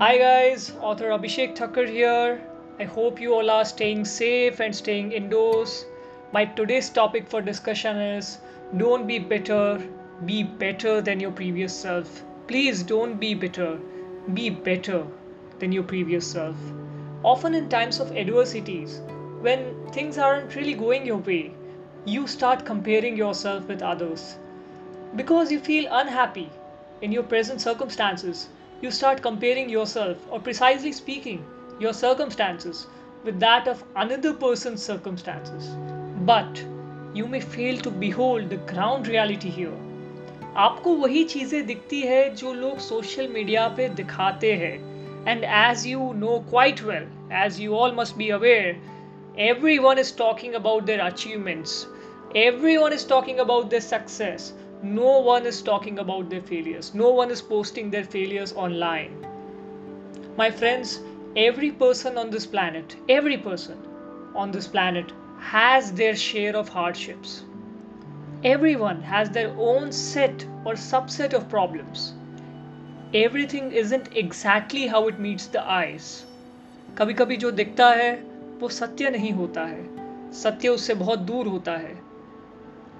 Hi guys, author Abhishek Thakkar here. I hope you all are staying safe and staying indoors. My today's topic for discussion is don't be bitter, be better than your previous self. Please don't be bitter, be better than your previous self. Often in times of adversities, when things aren't really going your way, you start comparing yourself with others. Because you feel unhappy in your present circumstances, you start comparing yourself, or precisely speaking, your circumstances, with that of another person's circumstances. But you may fail to behold the ground reality here. आपको वही चीज़ें दिखती है जो लोग social media पे दिखाते हैं and as you know quite well as you all must be aware everyone is talking about their achievements everyone is talking about their success no one is talking about their failures no one is posting their failures online my friends every person on this planet every person on this planet has their share of hardships everyone has their own set or subset of problems everything isn't exactly how it meets the eyes कभी कभी जो दिखता है वो सत्य नहीं होता है सत्य उससे बहुत दूर होता है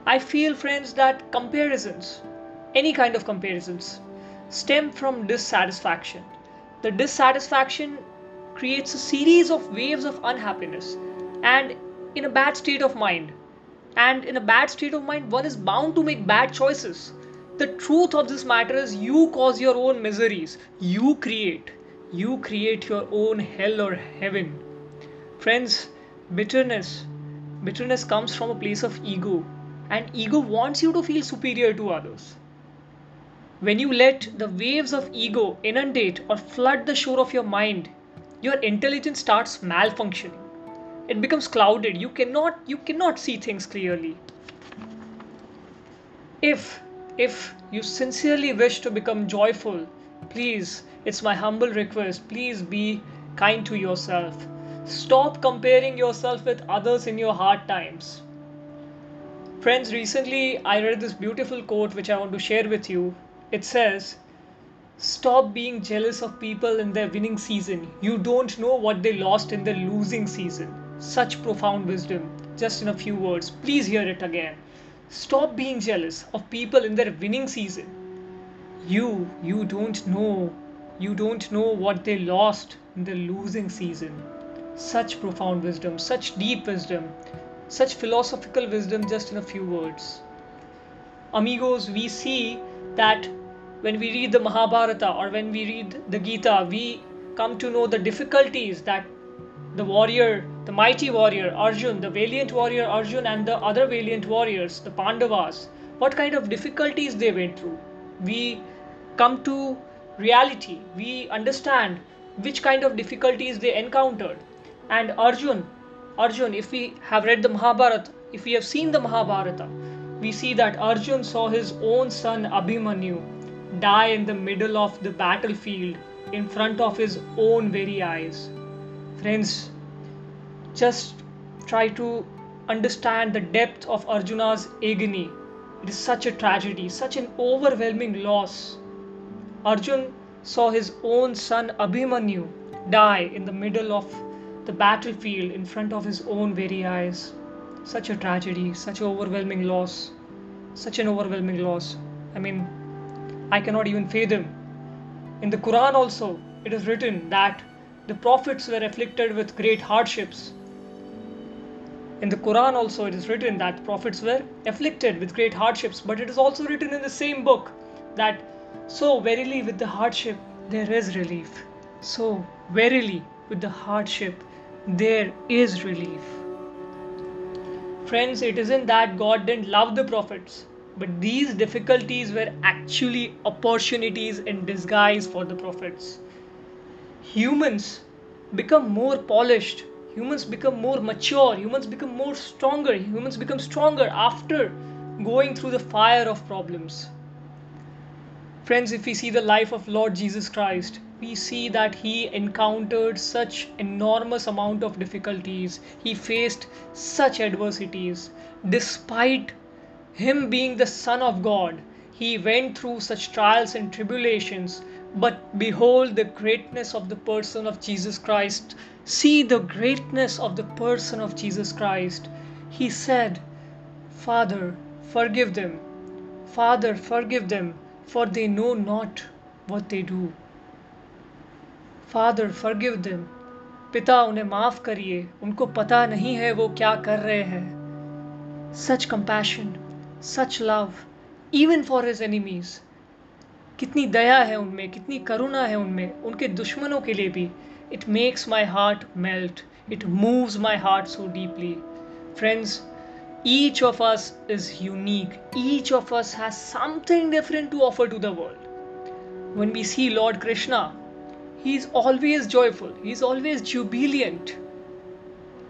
I feel, friends, that comparisons, any kind of comparisons, stem from dissatisfaction. The dissatisfaction creates a series of waves of unhappiness and in a bad state of mind. And in a bad state of mind, one is bound to make bad choices. The truth of this matter is you cause your own miseries, you create. You create your own hell or heaven. Friends, bitterness. Bitterness comes from a place of ego, and ego wants you to feel superior to others. When you let the waves of ego inundate or flood the shore of your mind, your intelligence starts malfunctioning. It becomes clouded. You cannot you cannot see things clearly. If if you sincerely wish to become joyful, please, it's my humble request, please be kind to yourself. Stop comparing yourself with others in your hard times. Friends, recently I read this beautiful quote which I want to share with you. It says, Stop being jealous of people in their winning season. You don't know what they lost in their losing season. Such profound wisdom, just in a few words. Please hear it again. Stop being jealous of people in their winning season. You, you don't know. You don't know what they lost in the losing season. Such profound wisdom, such deep wisdom, such philosophical wisdom, just in a few words. Amigos, we see that when we read the Mahabharata or when we read the Gita, we come to know the difficulties that the warrior, the mighty warrior Arjun, the valiant warrior Arjun, and the other valiant warriors, the Pandavas, what kind of difficulties they went through. We come to reality, we understand which kind of difficulties they encountered. And Arjun, Arjun, if we have read the Mahabharata, if we have seen the Mahabharata, we see that Arjun saw his own son Abhimanyu die in the middle of the battlefield in front of his own very eyes. Friends, just try to understand the depth of Arjuna's agony. It is such a tragedy, such an overwhelming loss. Arjun saw his own son Abhimanyu die in the middle of the battlefield in front of his own very eyes. Such a tragedy, such an overwhelming loss, such an overwhelming loss. I mean, I cannot even fathom. In the Quran also, it is written that the prophets were afflicted with great hardships. In the Quran also, it is written that prophets were afflicted with great hardships, but it is also written in the same book that so verily with the hardship there is relief. So verily with the hardship there is relief. Friends, it isn't that God didn't love the prophets, but these difficulties were actually opportunities in disguise for the prophets. Humans become more polished, humans become more mature, humans become more stronger, humans become stronger after going through the fire of problems. Friends, if we see the life of Lord Jesus Christ, we see that he encountered such enormous amount of difficulties he faced such adversities despite him being the son of god he went through such trials and tribulations But behold the greatness of the person of Jesus Christ. See the greatness of the person of Jesus Christ. He said, Father, forgive them. Father, forgive them, for they know not what they do. Father, forgive them. पिता उन्हें माफ़ करिए। उनको पता नहीं है वो क्या कर रहे हैं। Such compassion such love even for his enemies कितनी दया है उनमें कितनी करुणा है उनमें उनके दुश्मनों के लिए भी। It makes my heart melt it moves my heart so deeply friends each of us is unique. Each of us has something different to offer to the world. When we see lord krishna he is always joyful he is always jubilant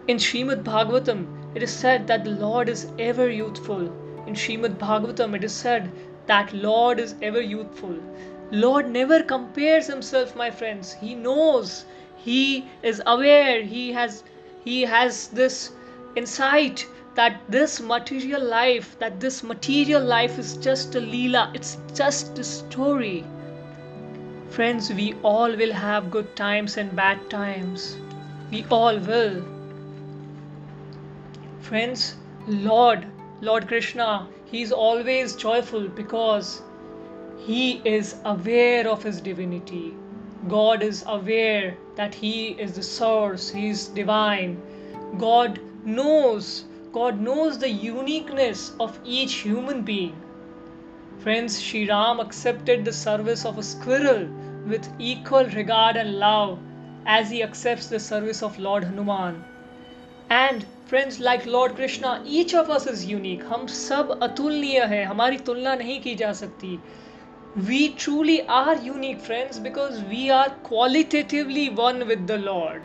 in Srimad Bhagavatam it is said that the lord is ever youthful in Srimad Bhagavatam it is said that Lord is ever youthful. Lord never compares himself, my friends. He knows. He is aware. He has he has this insight that this material life, that this material life is just a leela, it's just a story. Friends, we all will have good times and bad times. We all will. Friends, Lord, Lord Krishna, he is always joyful because he is aware of his divinity. God is aware that he is the source, he is divine. God knows, God knows the uniqueness of each human being. Friends, Sri Ram accepted the service of a squirrel with equal regard and love as he accepts the service of Lord Hanuman. And friends like Lord Krishna each of us is unique हम सब अतुलनीय हैं हमारी तुलना नहीं की जा सकती we truly are unique friends because we are qualitatively one with the Lord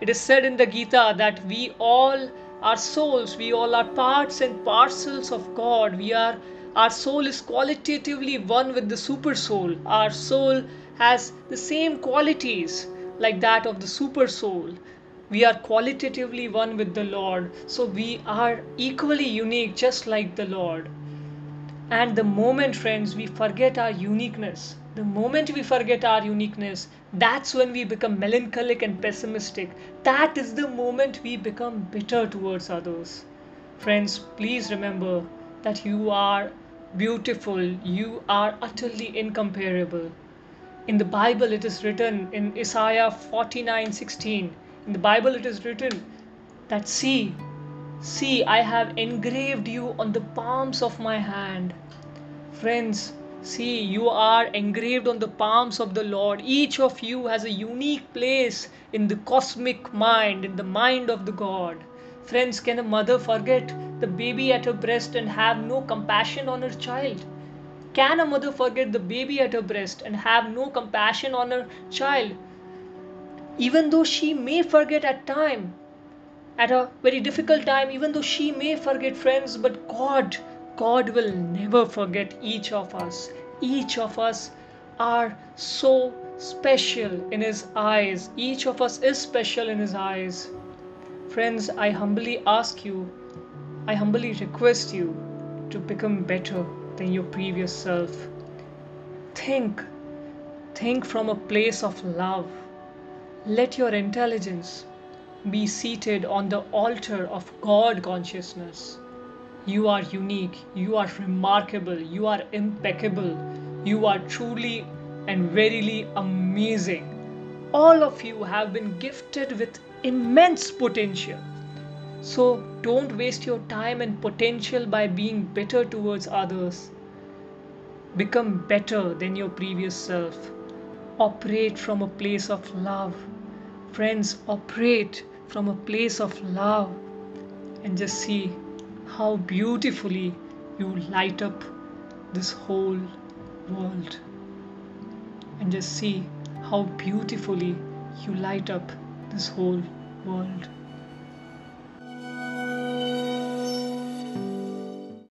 it is said in the Gita that we all are souls, we all are parts and parcels of God. We are our soul is qualitatively one with the super soul. Our soul has the same qualities like that of the super soul we are qualitatively one with the Lord. So we are equally unique, just like the Lord. And the moment, friends, we forget our uniqueness, the moment we forget our uniqueness, that's when we become melancholic and pessimistic. That is the moment we become bitter towards others. Friends, please remember that you are beautiful, you are utterly incomparable. In the Bible, it is written in Isaiah 49 16 in the Bible, it is written that, See, see, I have engraved you on the palms of my hand. Friends, see, you are engraved on the palms of the Lord. Each of you has a unique place in the cosmic mind, in the mind of the God. Friends, can a mother forget the baby at her breast and have no compassion on her child? Can a mother forget the baby at her breast and have no compassion on her child? even though she may forget at time at a very difficult time even though she may forget friends but god god will never forget each of us each of us are so special in his eyes each of us is special in his eyes friends i humbly ask you i humbly request you to become better than your previous self think think from a place of love let your intelligence be seated on the altar of God consciousness. You are unique, you are remarkable, you are impeccable, you are truly and verily amazing. All of you have been gifted with immense potential. So don't waste your time and potential by being bitter towards others. Become better than your previous self. Operate from a place of love friends operate from a place of love and just see how beautifully you light up this whole world and just see how beautifully you light up this whole world